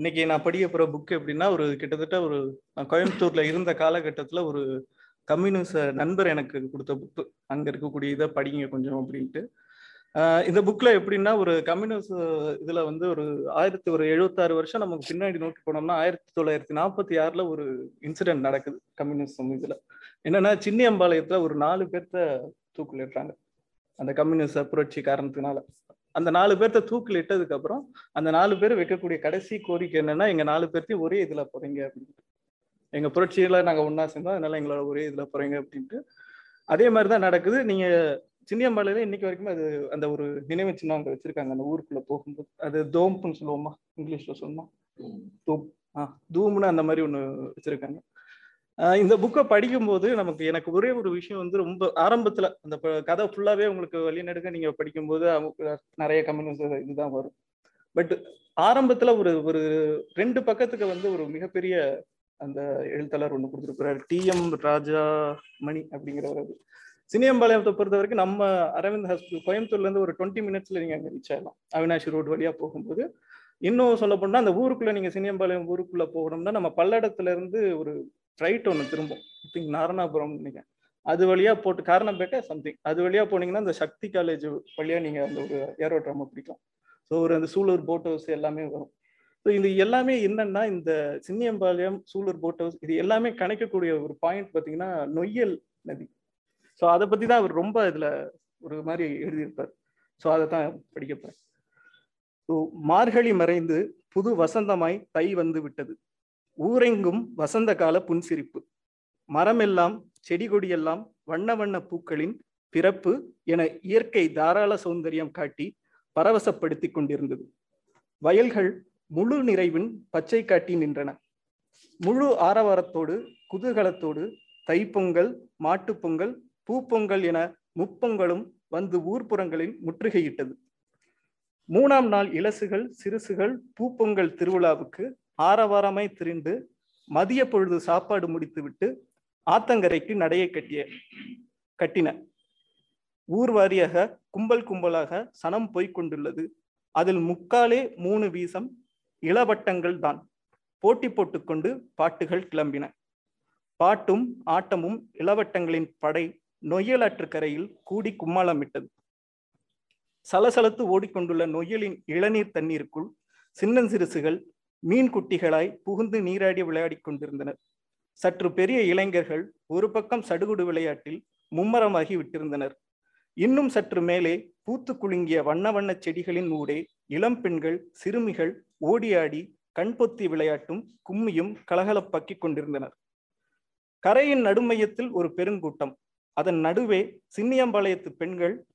இன்னைக்கு நான் படிக்க போற புக் எப்படின்னா ஒரு கிட்டத்தட்ட ஒரு நான் கோயம்புத்தூர்ல இருந்த காலகட்டத்துல ஒரு கம்யூனிஸ்ட் நண்பர் எனக்கு கொடுத்த புக்கு அங்க இருக்கக்கூடிய இதை படிங்க கொஞ்சம் அப்படின்ட்டு. இந்த புக்ல எப்படின்னா ஒரு கம்யூனிஸ்ட் இதுல வந்து ஒரு ஆயிரத்தி ஒரு எழுபத்தாறு வருஷம் நமக்கு பின்னாடி நோக்கி போனோம்னா ஆயிரத்தி தொள்ளாயிரத்தி நாற்பத்தி ஆறுல ஒரு இன்சிடென்ட் நடக்குது கம்யூனிசம் இதுல. என்னன்னா சின்னியம்பாளையத்துல ஒரு நாலு பேர்த்த தூக்கிலிடுறாங்க அந்த கம்யூனிஸ்ட் புரட்சி காரணத்தினால. அந்த நாலு பேர்த்த தூக்கில் இட்டதுக்கு அப்புறம் அந்த நாலு பேர் வைக்கக்கூடிய கடைசி கோரிக்கை என்னன்னா எங்க நாலு பேர்த்தையும் ஒரே இதுல போறீங்க அப்படின்ட்டு. எங்க புரட்சியில நாங்க ஒன்னா சேர்ந்தோம் அதனால எங்களோட ஒரே இதுல போறீங்க அப்படின்ட்டு. அதே மாதிரிதான் நடக்குது. நீங்க சின்னியம்பாளையில இன்னைக்கு வரைக்கும் அது அந்த ஒரு நினைவு சின்னம் அங்க வச்சிருக்காங்க. அந்த ஊருக்குள்ள போகும்போது. அது தோம்ப்னு சொல்லுவோமா? இங்கிலீஷ்ல சொல்லணுமா தூம். ஆ தூம்னு அந்த மாதிரி ஒண்ணு வச்சிருக்காங்க. ஆஹ் இந்த புக்கை படிக்கும்போது நமக்கு எனக்கு ஒரே ஒரு விஷயம் வந்து ரொம்ப ஆரம்பத்துல அந்த ப- கதை ஃபுல்லாவே உங்களுக்கு வழிநடுக்க நீங்க படிக்கும்போது நிறைய கம்யூனிஸ்ட் இதுதான் வரும். பட் ஆரம்பத்துல ஒரு ஒரு ரெண்டு பக்கத்துக்கு வந்து ஒரு மிகப்பெரிய அந்த எழுத்தாளர் ஒண்ணு கொடுத்துருக்கிறாரு. டி எம் ராஜா மணி அப்படிங்கிறவர் அது சினியம்பாளையத்தை பொறுத்த வரைக்கும் நம்ம அரவிந்த் ஹாஸ்பிட்டல் கோயம்புத்தூர்ல இருந்து ஒரு டுவெண்ட்டி மினிட்ஸ்ல நீங்க அங்க ரீச் ஆகலாம். அவினாஷி ரோடு வழியா போகும்போது. இன்னும் சொல்ல போனா அந்த ஊருக்குள்ள நீங்க சினியம்பாளையம் ஊருக்குள்ள போகணும்னா நம்ம பல்லடத்துல இருந்து ஒரு ரைட் ஒன்று திரும்பும். திங்க் நாரணாபுரம் நினைக்கிறேன் அது வழியா போட்டு காரணம்பேட்டை சம்திங் அது வழியா போனீங்கன்னா அந்த சக்தி காலேஜ் வழியா நீங்க அந்த ஒரு ஏரோட்ராம பிடிக்கும். ஸோ ஒரு அந்த சூலூர் போட் ஹவுஸ் எல்லாமே வரும். ஸோ இது எல்லாமே என்னன்னா இந்த சின்னியம்பாளையம் சூலூர் போட் ஹவுஸ் இது எல்லாமே கணக்கக்கூடிய ஒரு பாயிண்ட் பார்த்தீங்கன்னா நொய்யல் நதி. ஸோ அதை பத்தி தான் அவர் ரொம்ப இதுல ஒரு மாதிரி எழுதியிருப்பார். ஸோ அதை தான் படிக்கப்பேன் ஸோ மார்கழி மறைந்து புது வசந்தமாய் தை வந்து விட்டது. ஊரெங்கும் வசந்த கால புன்சிரிப்பு. மரமெல்லாம் செடி கொடியெல்லாம் வண்ண வண்ண பூக்களின் பிறப்பு என இயற்கை தாராள சௌந்தரியம் காட்டி பரவசப்படுத்திக் கொண்டிருந்தது. வயல்கள் முழு நிறைவின் பச்சை காட்டி நின்றன. முழு ஆரவாரத்தோடு குதூகலத்தோடு தைப்பொங்கல் மாட்டுப்பொங்கல் பூப்பொங்கல் என முப்பொங்கலும் வந்து ஊர்ப்புறங்களில் முற்றுகையிட்டது. மூணாம் நாள் இலசுகள் சிறுசுகள் பூப்பொங்கல் திருவிழாவுக்கு ஆரவாரமாய் திரிந்து மதிய பொழுது சாப்பாடு முடித்துவிட்டு ஆத்தங்கரைக்கு நடையை கட்டிய கட்டின. ஊர் வாரியாக கும்பல் கும்பலாக சனம் போய்க் கொண்டுள்ளது. அதில் முக்காலே மூணு வீசம் இளவட்டங்கள் தான். போட்டி போட்டுக்கொண்டு பாட்டுகள் கிளம்பின. பாட்டும் ஆட்டமும் இளவட்டங்களின் படை நொய்யலாற்று கரையில் கூடி கும்மாளமிட்டது. சலசலத்து ஓடிக்கொண்டுள்ள நொய்யலின் இளநீர் தண்ணீருக்குள் சின்னஞ்சிறுசுகள் மீன் குட்டிகளாய் புகுந்து நீராடி விளையாடிக் கொண்டிருந்தனர். சற்று பெரிய இளைஞர்கள் ஒரு பக்கம் சடுகுடு விளையாட்டில் மும்மரமாகி விட்டிருந்தனர். இன்னும் சற்று மேலே பூத்து குலுங்கிய வண்ண வண்ண செடிகளின் ஊடே இளம் பெண்கள் சிறுமிகள் ஓடியாடி கண்பொத்தி விளையாட்டும் கும்மியும் கலகலப்பாக்கிக் கொண்டிருந்தனர். கரையின் நடுமையத்தில் ஒரு பெருங்கூட்டம். அதன் நடுவே சின்னியம்பாளையத்து பெண்கள்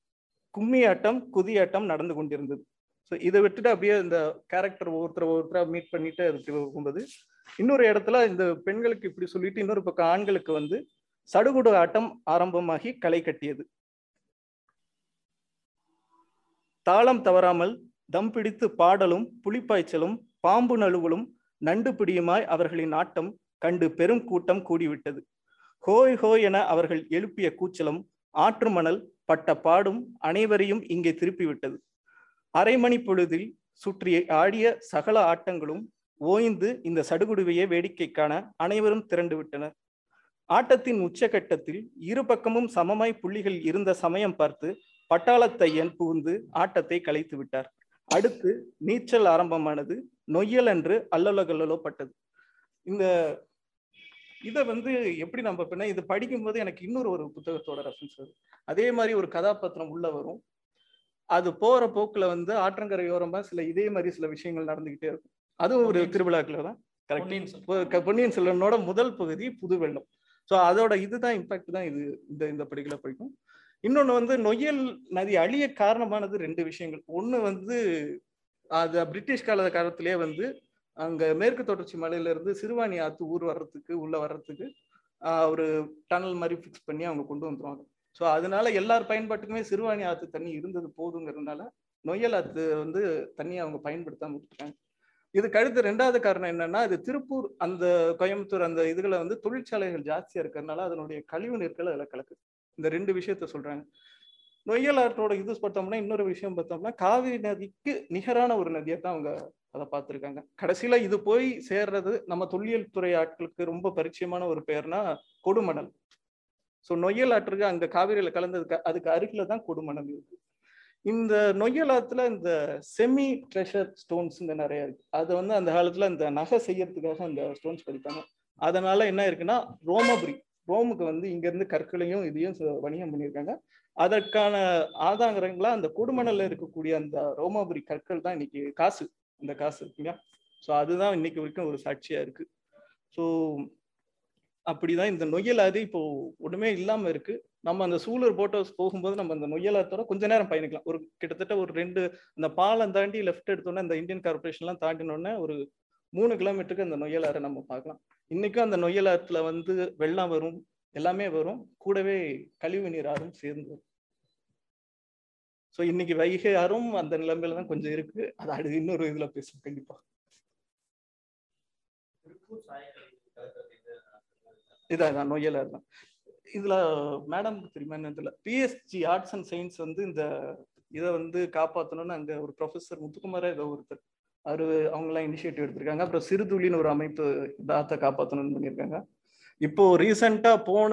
கும்மியாட்டம் குதியாட்டம் நடந்து கொண்டிருந்தது. ஸோ இதை விட்டுட்டு அப்படியே இந்த கேரக்டர் ஒவ்வொருத்தர் ஒவ்வொருத்தரா மீட் பண்ணிட்டு அதுக்கு போகும்போது இன்னொரு இடத்துல இந்த பெண்களுக்கு இப்படி சொல்லிட்டு இன்னொரு பக்கம் ஆண்களுக்கு வந்து சடுகுடு ஆட்டம் ஆரம்பமாகி களை கட்டியது. தாளம் தவறாமல் தம் பிடித்து பாடலும் புலிப்பாய்ச்சலும் பாம்பு நழுவலும் நண்டு பிடியுமாய் அவர்களின் ஆட்டம் கண்டு பெரும் கூட்டம் கூடிவிட்டது. ஹோய் ஹோய் என அவர்கள் எழுப்பிய கூச்சலும் ஆற்று மணல் பட்ட பாடும் அனைவரையும் இங்கே திருப்பிவிட்டது. அரை மணி பொழுதில் சுற்றி ஆடிய சகல ஆட்டங்களும் ஓய்ந்து இந்த சடுகுடுவையை வேடிக்கை காண அனைவரும் திரண்டு விட்டனர். ஆட்டத்தின் உச்சகட்டத்தில் இரு பக்கமும் சமமாய் புள்ளிகள் இருந்த சமயம் பார்த்து பட்டாளத்தையன் புகுந்து ஆட்டத்தை கலைத்து விட்டார். அடுத்து நீச்சல் ஆரம்பமானது நொய்யல் என்று அல்லலகல்லலோ பட்டது. இந்த இதை வந்து எப்படி நம்ம பண்ண இது படிக்கும்போது எனக்கு இன்னொரு ஒரு புத்தகத்தோட ரெஃபரன்ஸ் வருது. அதே மாதிரி ஒரு கதாபாத்திரம் உள்ள வரும். அது போற போக்குல வந்து ஆற்றங்கரையோரமா சில இதே மாதிரி சில விஷயங்கள் நடந்துகிட்டே இருக்கும். அதுவும் ஒரு திருவிழாக்குள்ள தான். கரெக்ட் பொன்னியின் செல்வனோட முதல் பகுதி புது வெள்ளம் ஸோ அதோட இதுதான் இம்பாக்ட் தான் இது இந்த இந்த படிக்கல படிக்கும் இன்னொன்னு வந்து நொய்யல் நதி அழிய காரணமானது ரெண்டு விஷயங்கள். ஒண்ணு வந்து அது பிரிட்டிஷ் கால காலத்திலேயே வந்து அங்க மேற்கு தொடர்ச்சி மலையில இருந்து சிறுவாணி ஆத்து ஊர் வர்றதுக்கு உள்ள வர்றதுக்கு ஒரு டனல் மாதிரி ஃபிக்ஸ் பண்ணி அவங்க கொண்டு வந்துருவாங்க. ஸோ அதனால எல்லார் பயன்பாட்டுக்குமே சிறுவாணி ஆற்று தண்ணி இருந்தது போதுங்கிறதுனால நொய்யல் ஆற்று வந்து தண்ணியை அவங்க பயன்படுத்தாம விட்டுருக்காங்க இதுக்கு அடுத்து ரெண்டாவது காரணம் என்னன்னா இது திருப்பூர் அந்த கோயம்புத்தூர் அந்த இதுகளை வந்து தொழிற்சாலைகள் ஜாஸ்தியா இருக்கிறதுனால அதனுடைய கழிவு நீர்கள் அதில் கலக்குது. இந்த ரெண்டு விஷயத்த சொல்றாங்க. நொய்யல் ஆற்றோட இது பார்த்தோம்னா இன்னொரு விஷயம் பார்த்தோம்னா காவிரி நதிக்கு நிகரான ஒரு நதியை தான் அவங்க அதை பார்த்துருக்காங்க. கடைசியில இது போய் சேர்றது நம்ம தொல்லியல் துறை ஆட்களுக்கு ரொம்ப பரிச்சயமான ஒரு பேர்னா கொடுமணல். ஸோ நொய்யல் ஆற்றுக்கு அங்கே காவிரியில் கலந்ததுக்கு அதுக்கு அருகில் தான் கொடுமணம் இருக்கு இந்த நொய்யல் ஆற்றுல இந்த செமி ட்ரெஷர் ஸ்டோன்ஸுங்க நிறைய இருக்கு. அதை வந்து அந்த காலத்தில் இந்த நகை செய்யறதுக்காக அந்த ஸ்டோன்ஸ் பதிப்பாங்க அதனால என்ன இருக்குன்னா ரோமபுரி ரோமுக்கு வந்து இங்கேருந்து கற்களையும் இதையும் ச- வணிகம் பண்ணியிருக்காங்க. அதற்கான ஆதாரங்களா அந்த கொடுமணல இருக்கக்கூடிய அந்த ரோமாபுரி கற்கள் தான் இன்னைக்கு காசு. அந்த காசு இருக்குங்களா? ஸோ அதுதான் இன்னைக்கு வரைக்கும் ஒரு சாட்சியா இருக்கு. ஸோ அப்படிதான் இந்த நொய்யலாது இப்போ ஒண்ணுமே இல்லாம இருக்கு. நம்ம அந்த சூலர் ஹவுஸ் போகும்போது நம்ம அந்த நொய்யலாத்தோட கொஞ்ச நேரம் பயணிக்கலாம். ஒரு கிட்டத்தட்ட ஒரு ரெண்டு அந்த பாலம் தாண்டி லெஃப்ட் எடுத்தோன்னே அந்த இந்தியன் கார்பரேஷன்லாம் தாண்டினோடனே ஒரு மூணு கிலோமீட்டருக்கு அந்த நொய்யலாறை நம்ம பார்க்கலாம். இன்னைக்கும் அந்த நொய்யலாத்துல வந்து வெள்ளம் வரும் எல்லாமே வரும். கூடவே கழிவு நீர் ஆறும் சேர்ந்து வரும். ஸோ இன்னைக்கு வைகை ஆறும் அந்த நிலைமையில தான் கொஞ்சம் இருக்கு. அது அடுத்து இன்னொரு இதுல பேசுவோம் கண்டிப்பா. இதான் நொய்யலாறு தான் இதுல மேடம் தெரியுமா என்ன தெரியல பிஎஸ்ஜி ஆர்ட்ஸ் அண்ட் சயின்ஸ் வந்து இந்த இதை வந்து காப்பாற்றணும்னு அங்க ஒரு ப்ரொஃபசர் முத்துக்குமாரா ஏதோ ஒருத்தர் அவரு அவங்கெல்லாம் இனிஷியேட்டிவ் எடுத்திருக்காங்க. அப்புறம் சிறுதுளின்னு ஒரு அமைப்பு தாத்தை காப்பாற்றணும்னு பண்ணியிருக்காங்க. இப்போ ரீசெண்டா போன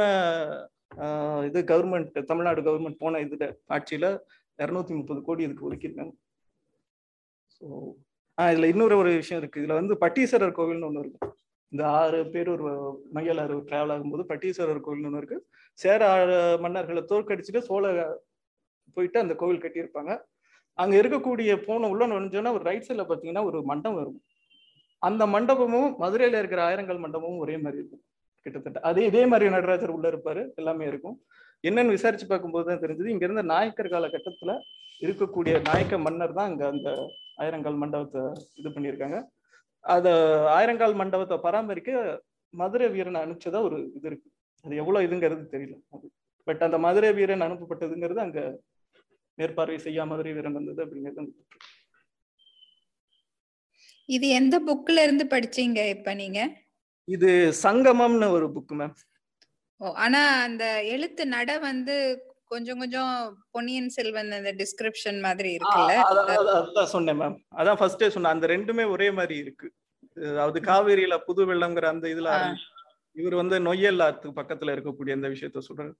இது கவர்மெண்ட் தமிழ்நாடு கவர்மெண்ட் போன இதுல ஆட்சியில இரநூத்தி முப்பது கோடி இதுக்கு ஒதுக்கியிருக்காங்க. ஸோ ஆ இதுல இன்னொரு ஒரு விஷயம் இருக்கு. இதுல வந்து பட்டீஸ்வரர் கோவில்னு ஒன்று இருக்கு. இந்த ஆறு பேர் ஒரு மையலாறு டிராவல் ஆகும்போது பட்டீஸ்வரர் கோவில்னு ஒன்று இருக்கு. சேர மன்னர்களை தோற்கடிச்சுட்டு சோழ போயிட்டு அந்த கோவில் கட்டியிருப்பாங்க. அங்க இருக்கக்கூடிய போன உள்ள நுழைஞ்சோன்னா ஒரு ரைட் சைட்ல பாத்தீங்கன்னா ஒரு மண்டபம் இருக்கும். அந்த மண்டபமும் மதுரையில இருக்கிற ஆயிரங்கால் மண்டபமும் ஒரே மாதிரி இருக்கும். கிட்டத்தட்ட அதே இதே மாதிரி நடராஜர் உள்ள இருப்பாரு. எல்லாமே இருக்கும். என்னன்னு விசாரிச்சு பார்க்கும்போது தான் தெரிஞ்சது இங்க இருந்த நாயக்கர் காலகட்டத்துல இருக்கக்கூடிய நாயக்க மன்னர் தான் அங்க அந்த ஆயிரங்கால் மண்டபத்தை இது பண்ணியிருக்காங்க. அத ஆயிரங்கால் மண்டபத்தை பராமரிக்க மதுரை வீரன் அனுப்பிச்சதா ஒரு இது இருக்கு. அது எவ்வளவு இதுங்கிறது தெரியல பட் அந்த மதுரை வீரன் அனுப்பப்பட்டதுங்கிறது அங்க மேற்பார்வை செய்யா மதுரை வீரன் வந்தது அப்படிங்கிறது. இது எந்த புக்ல இருந்து படிச்சீங்க இப்ப நீங்க? இது சங்கமம்னு ஒரு புக் மேம் ஆனா அந்த எழுத்து நட வந்து கொஞ்சம் கொஞ்சம் பொன்னியின் செல்வன் அந்த டிஸ்கிரிப்ஷன் மாதிரி இருக்குல்ல? அதான் சொன்னேன் மேம் அதான் ஃபர்ஸ்டே சொன்னேன். அந்த ரெண்டுமே ஒரே மாதிரி இருக்கு. அதாவது காவேரியில புது வெள்ளம்ங்கிற அந்த இதுல இவர் வந்து நொய்யல் ஆத்துக்கு பக்கத்துல இருக்கக்கூடிய இந்த விஷயத்த சொல்றாரு.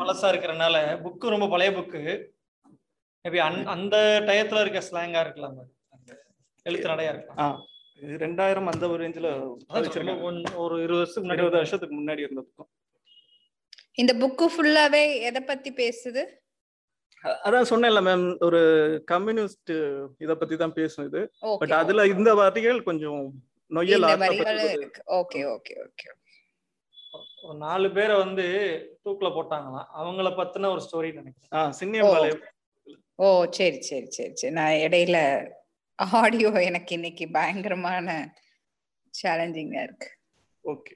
பழசா இருக்கிறனால புக்கு ரொம்ப பழைய புக்கு மேபி அந்த டயத்துல இருக்க ஸ்லாங்கா இருக்கலாம். அந்த எழுத்து நடையா இருக்கலாம். ரெண்டாயிரம் அந்த ஒரு ரேஞ்சில் ஒரு இருபது வருஷத்துக்கு முன்னாடி இருபது வருஷத்துக்கு முன்னாடி இருந்த புக்கம் இந்த புக்கு ஃபுல்லாவே எதை பத்தி பேசுது? அதான் சொன்னேன்ல மேம் ஒரு கம்யூனிஸ்ட் இத பத்தி தான் பேசும் இது. பட் அதுல இந்த வரிகள் கொஞ்சம் நொய்யல் ஓகே ஓகே ஓகே ஒரு நாலு பேரை வந்து தூக்குல போட்டாங்களாம். அவங்கள பத்தின ஒரு ஸ்டோரி நினைக்கிறேன். சின்னியம்பாளையம். ஓ சரி சரி சரி சரி. நான் இடையில ஆடியோ எனக்கு இன்னைக்கு பயங்கரமான சேலஞ்சிங்கா இருக்கு. ஓகே